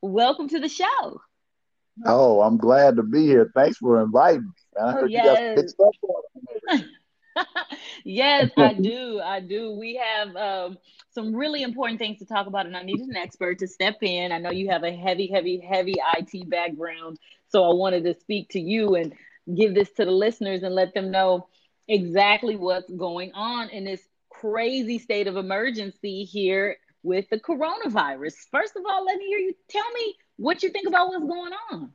Welcome to the show. Oh, I'm glad to be here. Thanks for inviting me. I oh, yes. yes, I do. I do. We have um, some really important things to talk about, and I needed an expert to step in. I know you have a heavy, heavy, heavy IT background, so I wanted to speak to you and give this to the listeners and let them know exactly what's going on in this crazy state of emergency here with the coronavirus. First of all, let me hear you tell me what you think about what's going on.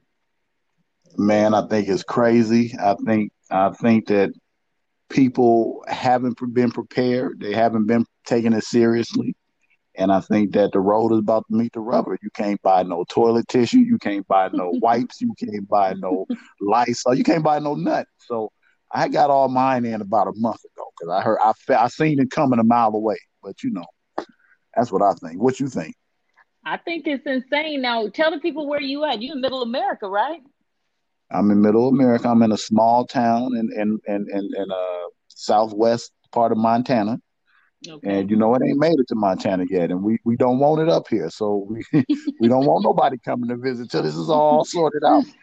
Man, I think it's crazy. I think I think that people haven't been prepared. They haven't been taking it seriously. And I think that the road is about to meet the rubber. You can't buy no toilet tissue. You can't buy no wipes. You can't buy no Lysol. You can't buy no nut. So I got all mine in about a month ago because I heard I I seen it coming a mile away. But you know, that's what I think. What you think? I think it's insane. Now tell the people where you at. You in Middle America, right? I'm in Middle America. I'm in a small town in in in in, in uh southwest part of Montana. Okay. And you know it ain't made it to Montana yet, and we, we don't want it up here. So we we don't want nobody coming to visit till this is all sorted out.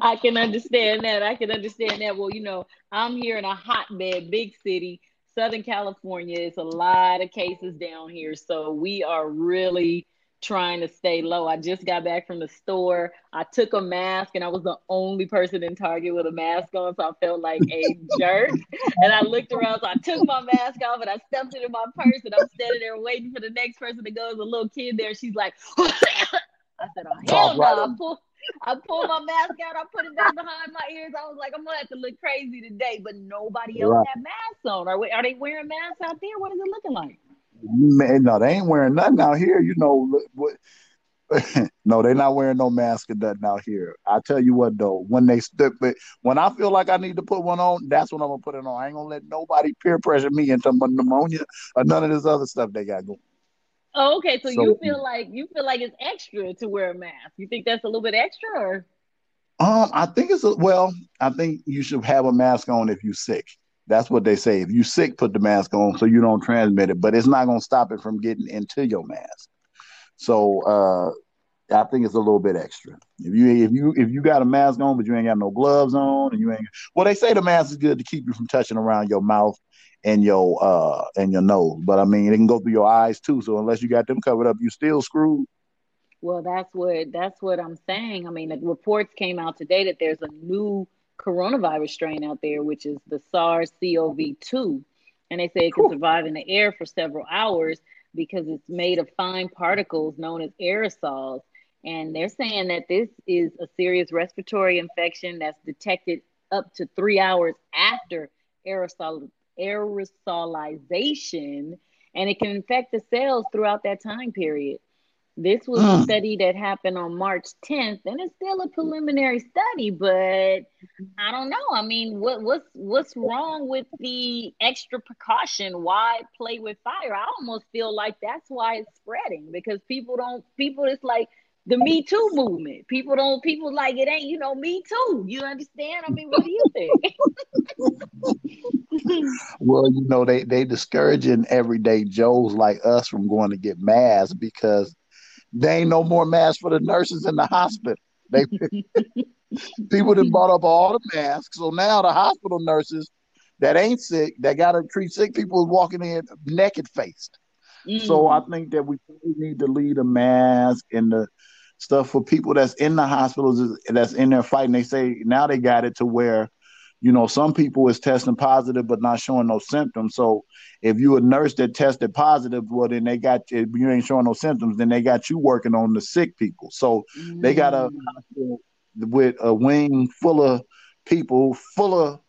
I can understand that. I can understand that. Well, you know, I'm here in a hotbed, big city, Southern California. It's a lot of cases down here, so we are really trying to stay low. I just got back from the store. I took a mask and I was the only person in Target with a mask on, so I felt like a jerk. And I looked around, so I took my mask off and I stuffed it in my purse and I'm standing there waiting for the next person to go. There's a little kid there. She's like, I said, Oh hell no. I pulled I pulled my mask out, I put it back behind my ears. I was like, I'm gonna have to look crazy today, but nobody else right. had masks on. Are, are they wearing masks out there? What is it looking like? Man, no, they ain't wearing nothing out here. You know what? no, they're not wearing no mask or nothing out here. I tell you what though, when they stick but when I feel like I need to put one on, that's when I'm gonna put it on. I ain't gonna let nobody peer pressure me into pneumonia or none of this other stuff they got going. Oh, okay. So, so, you feel like you feel like it's extra to wear a mask. You think that's a little bit extra, or? Um, I think it's a, well. I think you should have a mask on if you're sick. That's what they say. If you're sick, put the mask on so you don't transmit it. But it's not going to stop it from getting into your mask. So uh, I think it's a little bit extra. If you if you if you got a mask on but you ain't got no gloves on and you ain't well, they say the mask is good to keep you from touching around your mouth and your uh and your nose. But I mean, it can go through your eyes too. So unless you got them covered up, you still screwed. Well, that's what that's what I'm saying. I mean, the reports came out today that there's a new coronavirus strain out there, which is the SARS CoV 2. And they say it can survive in the air for several hours because it's made of fine particles known as aerosols. And they're saying that this is a serious respiratory infection that's detected up to three hours after aerosol aerosolization, and it can infect the cells throughout that time period. This was a mm. study that happened on March 10th, and it's still a preliminary study, but I don't know. I mean, what what's what's wrong with the extra precaution? Why play with fire? I almost feel like that's why it's spreading because people don't people it's like the Me Too movement. People don't people like it ain't, you know, me too. You understand? I mean, what do you think? well, you know, they they discouraging everyday Joes like us from going to get masks because they ain't no more masks for the nurses in the hospital. They people that bought up all the masks, so now the hospital nurses that ain't sick, that got to treat sick people, walking in naked faced. Mm. So I think that we need to lead a mask and the stuff for people that's in the hospitals that's in there fighting. They say now they got it to where you know, some people is testing positive but not showing no symptoms. So if you a nurse that tested positive, well, then they got you, you ain't showing no symptoms, then they got you working on the sick people. So mm. they got a mm. with a wing full of people full of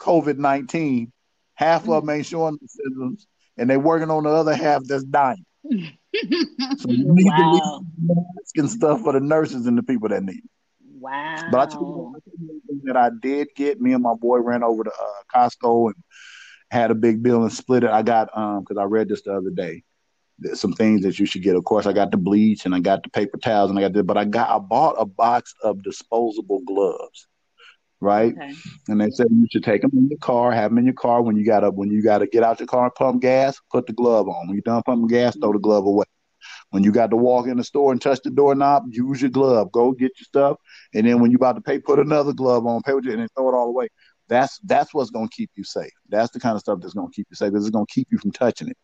COVID nineteen. Half of them ain't showing the symptoms, and they working on the other half that's dying. so you need wow. to and stuff for the nurses and the people that need it. Wow. But I told you that I did get. Me and my boy ran over to uh, Costco and had a big bill and split it. I got um because I read this the other day. There's some things that you should get. Of course, I got the bleach and I got the paper towels and I got this, but I got I bought a box of disposable gloves. right? Okay. And they said you should take them in your car, have them in your car when you gotta when you gotta get out your car and pump gas, put the glove on. When you're done pumping gas, throw the glove away. When you got to walk in the store and touch the doorknob, use your glove. Go get your stuff, and then when you about to pay, put another glove on, pay with it, and then throw it all away. That's that's what's gonna keep you safe. That's the kind of stuff that's gonna keep you safe because it's gonna keep you from touching it.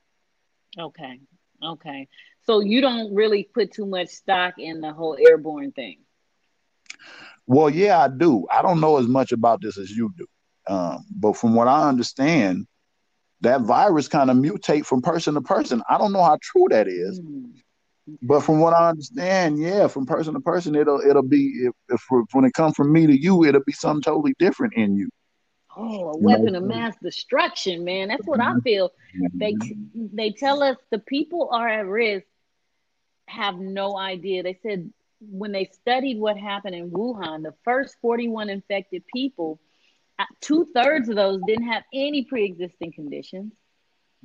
Okay. Okay. So you don't really put too much stock in the whole airborne thing. Well, yeah, I do. I don't know as much about this as you do. Um, but from what I understand, that virus kind of mutate from person to person. I don't know how true that is. Mm. But from what I understand, yeah, from person to person, it'll it'll be if, if when it comes from me to you, it'll be something totally different in you. Oh, a weapon of mass destruction, man. That's what I feel. They they tell us the people are at risk have no idea. They said when they studied what happened in Wuhan, the first 41 infected people, uh, two thirds of those didn't have any pre-existing conditions.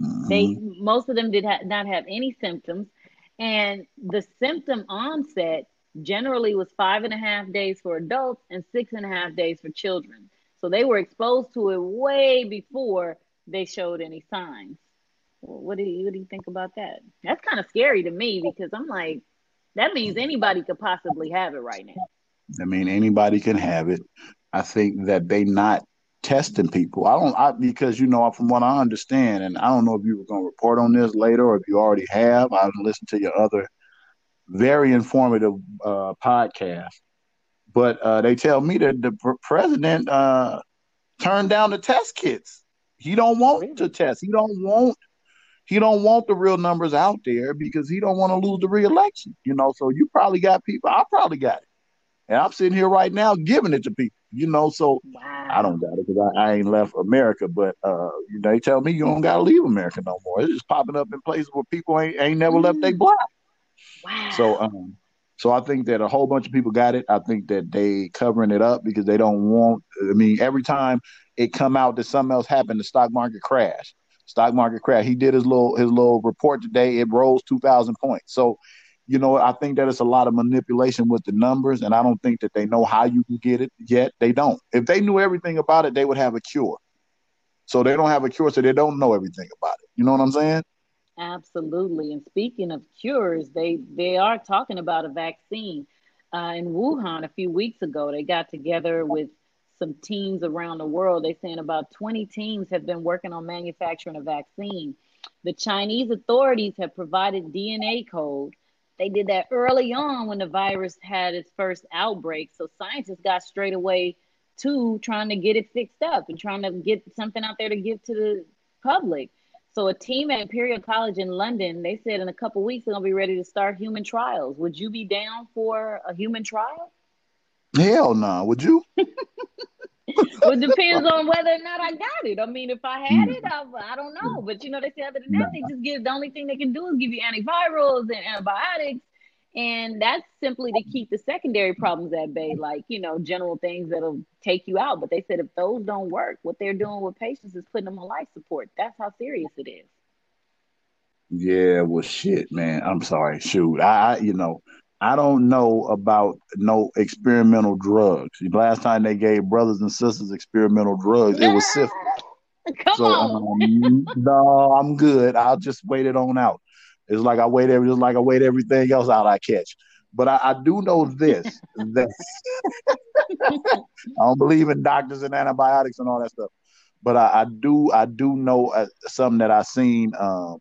Mm-hmm. They most of them did ha- not have any symptoms, and the symptom onset generally was five and a half days for adults and six and a half days for children. So they were exposed to it way before they showed any signs. what do you what do you think about that? That's kind of scary to me because I'm like, that means anybody could possibly have it right now. I mean, anybody can have it. I think that they not testing people. I don't I, because you know from what I understand, and I don't know if you were going to report on this later or if you already have. I listened to your other very informative uh, podcast but uh, they tell me that the president uh, turned down the test kits. He don't want really? to test. He don't want. He don't want the real numbers out there because he don't want to lose the reelection. You know, so you probably got people. I probably got it, and I'm sitting here right now giving it to people. You know, so wow. I don't got it because I, I, ain't left America. But uh, you know, they tell me you don't got to leave America no more. It's just popping up in places where people ain't ain't never mm. left their block. Wow. So um, so I think that a whole bunch of people got it. I think that they covering it up because they don't want. I mean, every time it come out that something else happened, the stock market crashed. Stock market crash. He did his little his little report today. It rose two thousand points. So, you know, I think that it's a lot of manipulation with the numbers, and I don't think that they know how you can get it yet. They don't. If they knew everything about it, they would have a cure. So they don't have a cure, so they don't know everything about it. You know what I'm saying? Absolutely. And speaking of cures, they they are talking about a vaccine. Uh, in Wuhan a few weeks ago, they got together with some teams around the world. They're saying about 20 teams have been working on manufacturing a vaccine. The Chinese authorities have provided DNA code. They did that early on when the virus had its first outbreak. So scientists got straight away to trying to get it fixed up and trying to get something out there to give to the public. So a team at Imperial College in London, they said in a couple weeks they're gonna be ready to start human trials. Would you be down for a human trial? Hell no. Nah. Would you? well, it depends on whether or not I got it. I mean, if I had hmm. it, I, I don't know. Hmm. But you know, they say other than that, they just give the only thing they can do is give you antivirals and antibiotics and that's simply to keep the secondary problems at bay, like, you know, general things that'll take you out. But they said if those don't work, what they're doing with patients is putting them on life support. That's how serious it is. Yeah, well, shit, man. I'm sorry. Shoot, I, I, you know, I don't know about no experimental drugs. Last time they gave brothers and sisters experimental drugs, it was syphilis. Come so, on. Um, no, I'm good. I'll just wait it on out. It's like I wait every, just like I wait everything else out I catch. But I, I do know this that I don't believe in doctors and antibiotics and all that stuff. But I, I do I do know uh, something that I seen um,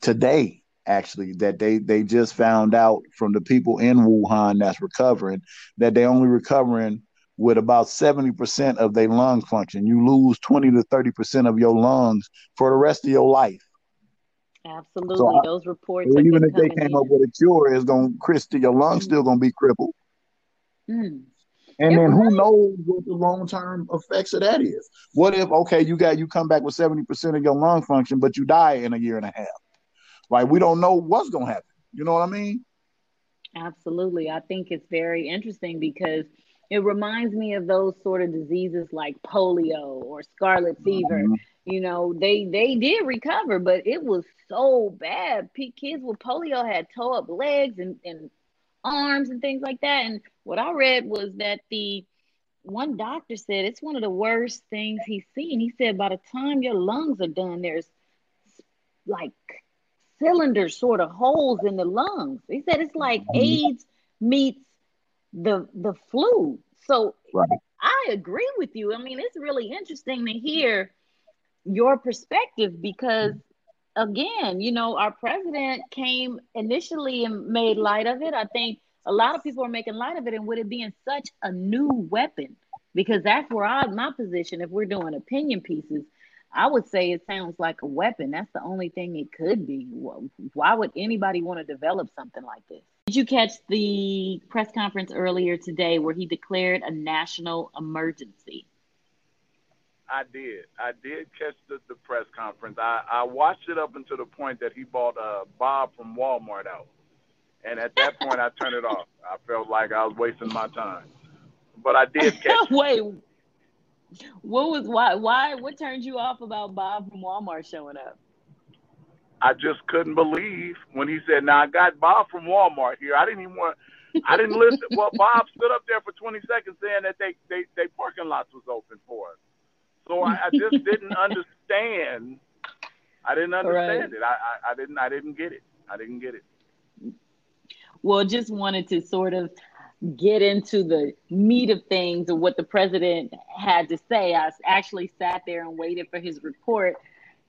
today actually that they they just found out from the people in Wuhan that's recovering that they only recovering with about 70% of their lung function. You lose 20 to 30% of your lungs for the rest of your life. Absolutely, so those reports. So even if they came in. up with a cure, it's going to your lungs mm. still going to be crippled. Mm. And it then who knows what the long term effects of that is? What if okay, you got you come back with seventy percent of your lung function, but you die in a year and a half? Like we don't know what's going to happen. You know what I mean? Absolutely, I think it's very interesting because it reminds me of those sort of diseases like polio or scarlet fever. Mm-hmm. You know, they they did recover, but it was so bad. Kids with polio had toe up legs and, and arms and things like that. And what I read was that the one doctor said it's one of the worst things he's seen. He said by the time your lungs are done, there's like cylinders, sort of holes in the lungs. He said it's like. AIDS meets the the flu. So right. I agree with you. I mean, it's really interesting to hear your perspective because again, you know, our president came initially and made light of it. I think a lot of people are making light of it and would it being such a new weapon because that's where I my position if we're doing opinion pieces I would say it sounds like a weapon that's the only thing it could be why would anybody want to develop something like this did you catch the press conference earlier today where he declared a national emergency I did. I did catch the, the press conference. I, I watched it up until the point that he bought uh, Bob from Walmart out. And at that point, I turned it off. I felt like I was wasting my time. But I did catch. Wait, what was why? Why? What turned you off about Bob from Walmart showing up? I just couldn't believe when he said, "Now I got Bob from Walmart here." I didn't even want. I didn't listen. Well, Bob stood up there for 20 seconds saying that they they, they parking lots was open for us. So I, I just didn't understand. I didn't understand right. it. I, I, I didn't I didn't get it. I didn't get it. Well, just wanted to sort of get into the meat of things of what the president had to say. I actually sat there and waited for his report,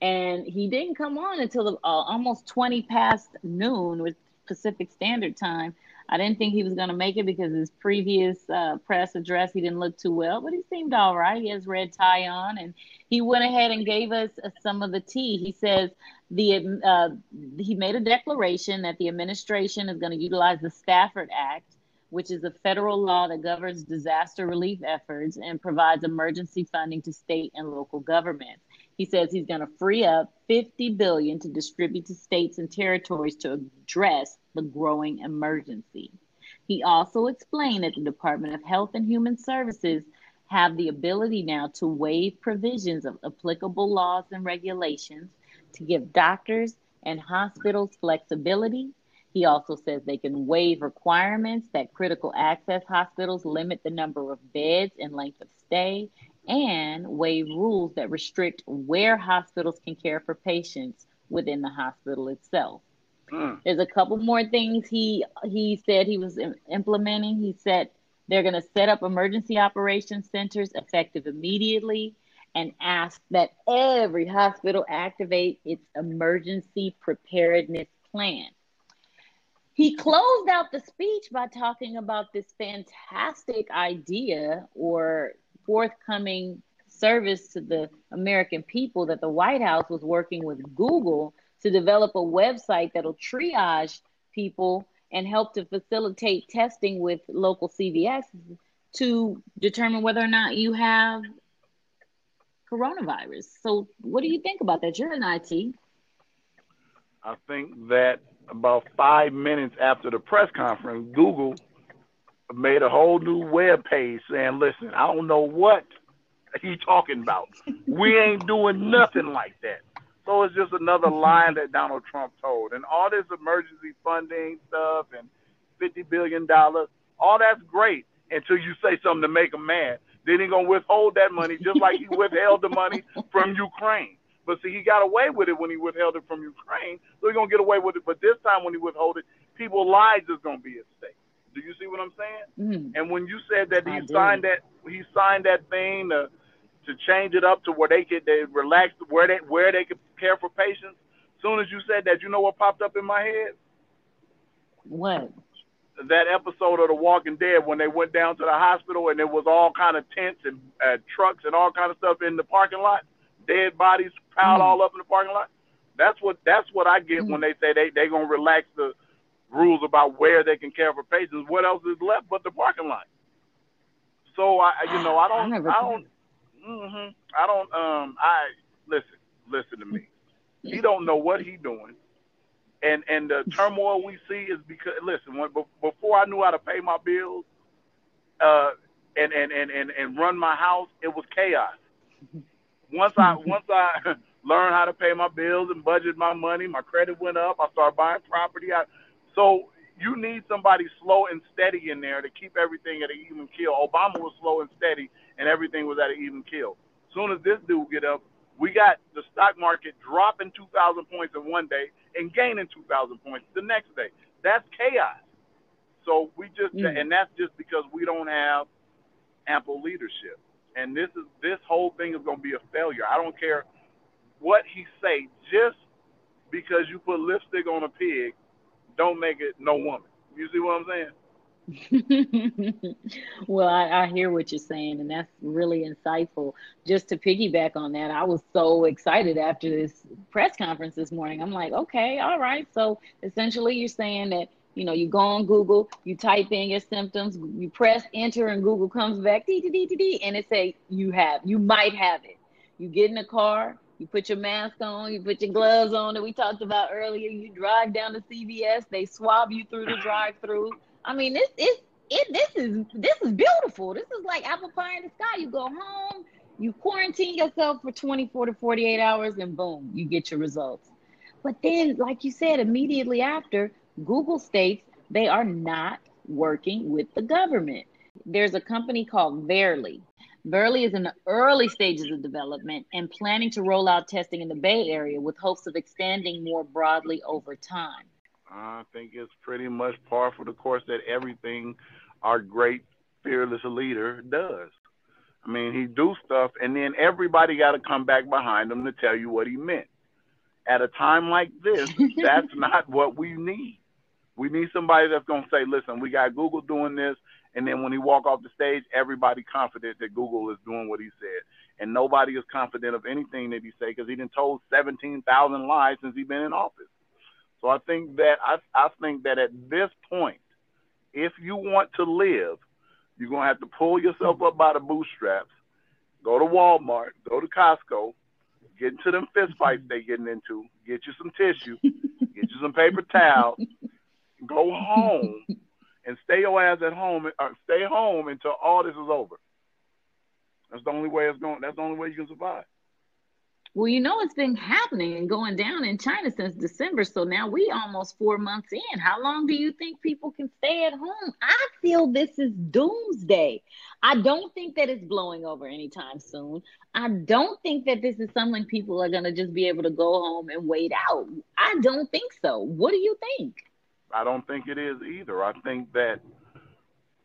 and he didn't come on until uh, almost 20 past noon with Pacific Standard Time. I didn't think he was going to make it because his previous uh, press address, he didn't look too well, but he seemed all right. He has red tie on, and he went ahead and gave us uh, some of the tea. He says the uh, he made a declaration that the administration is going to utilize the Stafford Act, which is a federal law that governs disaster relief efforts and provides emergency funding to state and local governments. He says he's going to free up 50 billion to distribute to states and territories to address the growing emergency. He also explained that the Department of Health and Human Services have the ability now to waive provisions of applicable laws and regulations to give doctors and hospitals flexibility. He also says they can waive requirements that critical access hospitals limit the number of beds and length of stay, and waive rules that restrict where hospitals can care for patients within the hospital itself. Mm. There's a couple more things he he said he was implementing. He said they're going to set up emergency operations centers effective immediately and ask that every hospital activate its emergency preparedness plan. He closed out the speech by talking about this fantastic idea or forthcoming service to the American people that the White House was working with Google to develop a website that'll triage people and help to facilitate testing with local CVS to determine whether or not you have coronavirus. So, what do you think about that? You're in IT. I think that about five minutes after the press conference, Google made a whole new web page saying, "Listen, I don't know what he talking about. We ain't doing nothing like that." So it's just another line that Donald Trump told. And all this emergency funding stuff and fifty billion dollars, all that's great until you say something to make him mad. Then he's gonna withhold that money just like he withheld the money from Ukraine. But see, he got away with it when he withheld it from Ukraine, so he's gonna get away with it. But this time, when he withhold it, people's lives is gonna be at stake. Do you see what I'm saying? Mm. And when you said that he I signed that, he signed that thing to to change it up to where they could they relax where they where they could care for patients. Soon as you said that, you know what popped up in my head? What? That episode of The Walking Dead when they went down to the hospital and there was all kind of tents and uh, trucks and all kind of stuff in the parking lot, dead bodies piled mm. all up in the parking lot. That's what that's what I get mm. when they say they they gonna relax the rules about where they can care for patients. What else is left but the parking lot? So I, you know, I don't, I, I don't, mm-hmm, I don't, um, I listen listen to me. He don't know what he doing, and and the turmoil we see is because listen. When, before I knew how to pay my bills, uh, and and and and and run my house, it was chaos. Once I once I learned how to pay my bills and budget my money, my credit went up. I started buying property. I, so you need somebody slow and steady in there to keep everything at an even kill. Obama was slow and steady, and everything was at an even kill. Soon as this dude get up, we got the stock market dropping 2,000 points in one day and gaining 2,000 points the next day. That's chaos. So we just, mm-hmm. and that's just because we don't have ample leadership. And this is this whole thing is going to be a failure. I don't care what he say. Just because you put lipstick on a pig, don't make it no woman. You see what I'm saying? well, I, I, hear what you're saying, and that's really insightful. Just to piggyback on that, I was so excited after this press conference this morning. I'm like, okay, all right. So essentially, you're saying that you know you go on Google, you type in your symptoms, you press enter, and Google comes back, dee, dee, dee, dee, and it say you have, you might have it. You get in the car, you put your mask on, you put your gloves on that we talked about earlier. You drive down to CVS, they swab you through the drive-through. I mean, this is it. This is this is beautiful. This is like apple pie in the sky. You go home, you quarantine yourself for 24 to 48 hours, and boom, you get your results. But then, like you said, immediately after, Google states they are not working with the government. There's a company called Verily Verily is in the early stages of development and planning to roll out testing in the Bay Area with hopes of expanding more broadly over time. I think it's pretty much par for the course that everything our great fearless leader does. I mean, he do stuff, and then everybody got to come back behind him to tell you what he meant. At a time like this, that's not what we need. We need somebody that's going to say, "Listen, we got Google doing this. And then when he walk off the stage, everybody confident that Google is doing what he said. And nobody is confident of anything that he say because he done told 17,000 lies since he been in office. So I think that I, I think that at this point, if you want to live, you're gonna have to pull yourself up by the bootstraps, go to Walmart, go to Costco, get into them fist fights they getting into, get you some tissue, get you some paper towels, go home and stay your ass at home, or uh, stay home until all this is over. That's the only way it's going. That's the only way you can survive. Well, you know, it's been happening and going down in China since December. So now we almost four months in. How long do you think people can stay at home? I feel this is doomsday. I don't think that it's blowing over anytime soon. I don't think that this is something people are going to just be able to go home and wait out. I don't think so. What do you think? I don't think it is either. I think that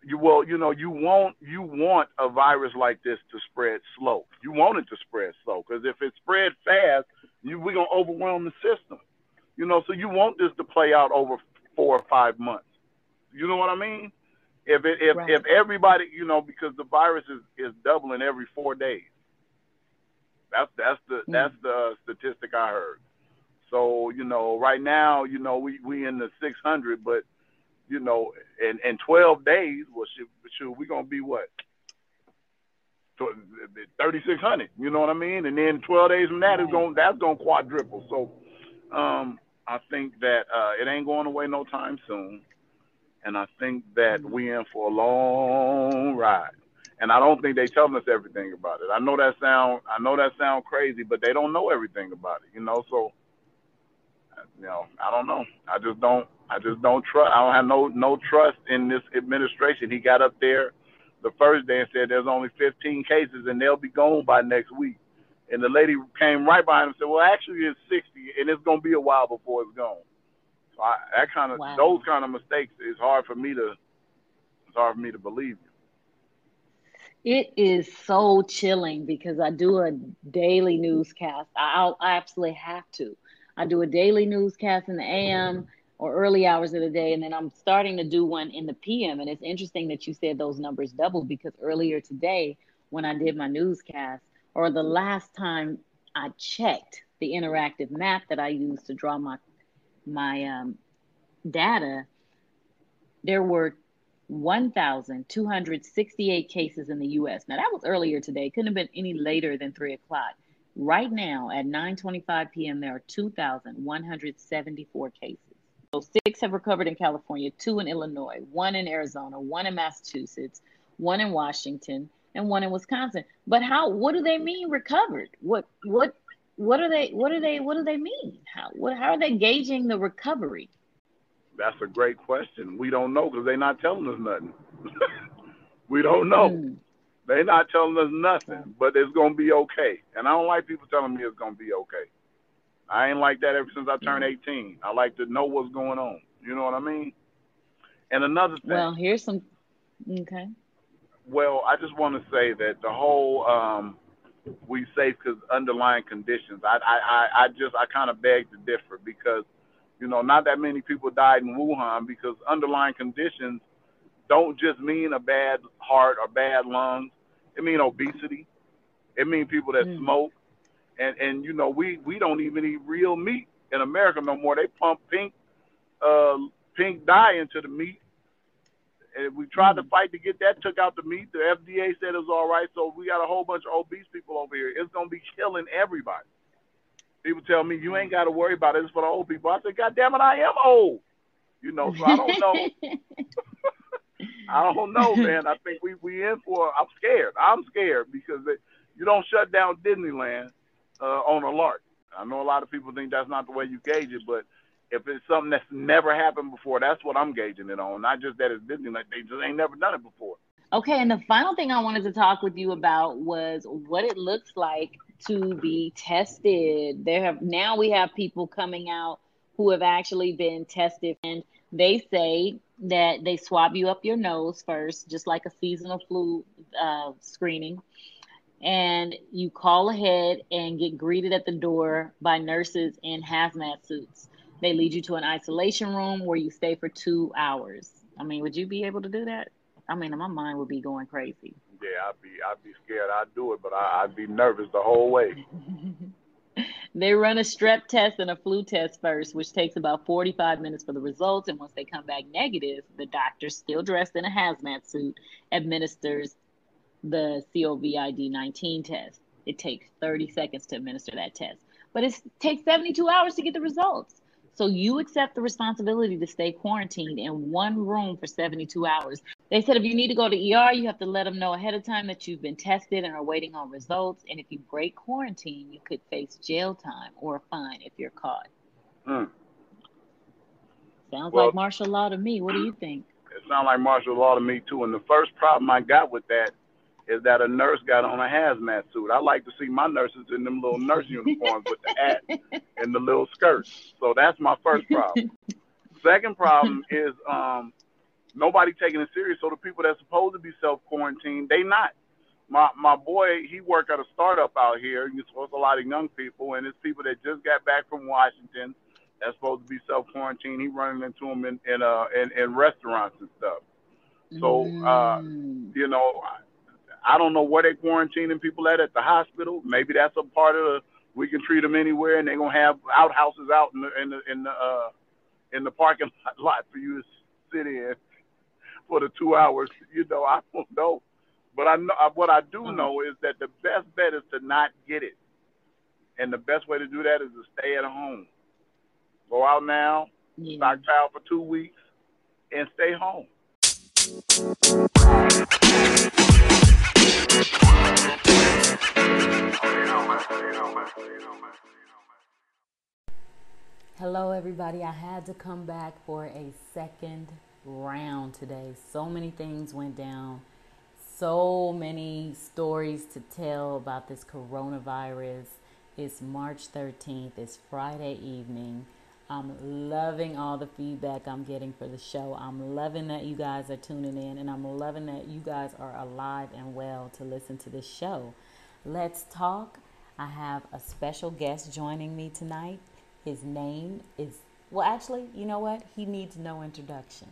you well, you know, you want you want a virus like this to spread slow. You want it to spread slow because if it spread fast, you we're gonna overwhelm the system. You know, so you want this to play out over four or five months. You know what I mean? If it if right. if everybody, you know, because the virus is is doubling every four days. That's that's the mm. that's the statistic I heard. So you know, right now, you know, we we in the 600, but you know, in in 12 days, well, should, should we gonna be what? 3600 you know what i mean? And then 12 days from that is going that's going to quadruple. So um i think that uh it ain't going away no time soon. And i think that we in for a long ride. And i don't think they telling us everything about it. I know that sound i know that sound crazy but they don't know everything about it you know? So you know, I don't know. I just don't. I just don't trust. I don't have no no trust in this administration. He got up there the first day and said there's only 15 cases and they'll be gone by next week. And the lady came right behind him and said, "Well, actually, it's 60, and it's gonna be a while before it's gone." So I, that kind of wow. those kind of mistakes is hard for me to it's hard for me to believe. It is so chilling because I do a daily newscast. I, I absolutely have to. I do a daily newscast in the AM or early hours of the day, and then I'm starting to do one in the PM. And it's interesting that you said those numbers doubled because earlier today, when I did my newscast, or the last time I checked the interactive map that I use to draw my my um, data, there were 1,268 cases in the U.S. Now that was earlier today; couldn't have been any later than three o'clock. Right now at 9:25 p.m. there are 2,174 cases. So six have recovered in California, two in Illinois, one in Arizona, one in Massachusetts, one in Washington, and one in Wisconsin. But how? What do they mean recovered? What? What? What are they? What are they? What do they mean? How? What? How are they gauging the recovery? That's a great question. We don't know because they're not telling us nothing. we don't know. Mm. They're not telling us nothing, but it's gonna be okay. And I don't like people telling me it's gonna be okay. I ain't like that ever since I turned mm. 18. I like to know what's going on. You know what I mean? And another thing. Well, here's some. Okay. Well, I just want to say that the whole um, we safe because underlying conditions. I I I just I kind of beg to differ because you know not that many people died in Wuhan because underlying conditions don't just mean a bad heart or bad lungs. It mean obesity. It mean people that mm. smoke. And and you know we we don't even eat real meat in America no more. They pump pink uh, pink dye into the meat. And we tried mm. to fight to get that took out the meat. The FDA said it was all right. So we got a whole bunch of obese people over here. It's gonna be killing everybody. People tell me you ain't got to worry about it. It's for the old people. I said, God damn it, I am old. You know, so I don't know. I don't know, man. I think we we in for. I'm scared. I'm scared because they, you don't shut down Disneyland uh, on a lark. I know a lot of people think that's not the way you gauge it, but if it's something that's never happened before, that's what I'm gauging it on. Not just that it's Disneyland; they just ain't never done it before. Okay, and the final thing I wanted to talk with you about was what it looks like to be tested. There have now we have people coming out who have actually been tested and they say that they swab you up your nose first, just like a seasonal flu uh, screening. And you call ahead and get greeted at the door by nurses in hazmat suits. They lead you to an isolation room where you stay for two hours. I mean, would you be able to do that? I mean, my mind would be going crazy. Yeah, I'd be, I'd be scared. I'd do it, but I, I'd be nervous the whole way. they run a strep test and a flu test first, which takes about 45 minutes for the results. And once they come back negative, the doctor, still dressed in a hazmat suit, administers the COVID 19 test. It takes 30 seconds to administer that test, but it takes 72 hours to get the results. So you accept the responsibility to stay quarantined in one room for 72 hours. They said if you need to go to ER, you have to let them know ahead of time that you've been tested and are waiting on results. And if you break quarantine, you could face jail time or a fine if you're caught. Hmm. Sounds well, like martial law to me. What do you think? It sounds like martial law to me too. And the first problem I got with that is that a nurse got on a hazmat suit. I like to see my nurses in them little nurse uniforms with the hat and the little skirts. So that's my first problem. Second problem is um, nobody taking it serious. So the people that's supposed to be self quarantined, they not. My my boy, he worked at a startup out here. He's supposed a lot of young people, and it's people that just got back from Washington that's supposed to be self quarantined. He running into them in in uh in, in restaurants and stuff. So uh, mm. you know, I don't know where they're quarantining people at at the hospital. Maybe that's a part of the we can treat them anywhere, and they're gonna have outhouses out in the in the in the uh, in the parking lot for you to sit in for the two hours. You know, I don't know, but I know what I do mm-hmm. know is that the best bet is to not get it, and the best way to do that is to stay at home. Go out now, yeah. stockpile for two weeks, and stay home. Hello, everybody. I had to come back for a second round today. So many things went down, so many stories to tell about this coronavirus. It's March 13th, it's Friday evening. I'm loving all the feedback I'm getting for the show. I'm loving that you guys are tuning in, and I'm loving that you guys are alive and well to listen to this show. Let's talk. I have a special guest joining me tonight. His name is, well, actually, you know what? He needs no introduction.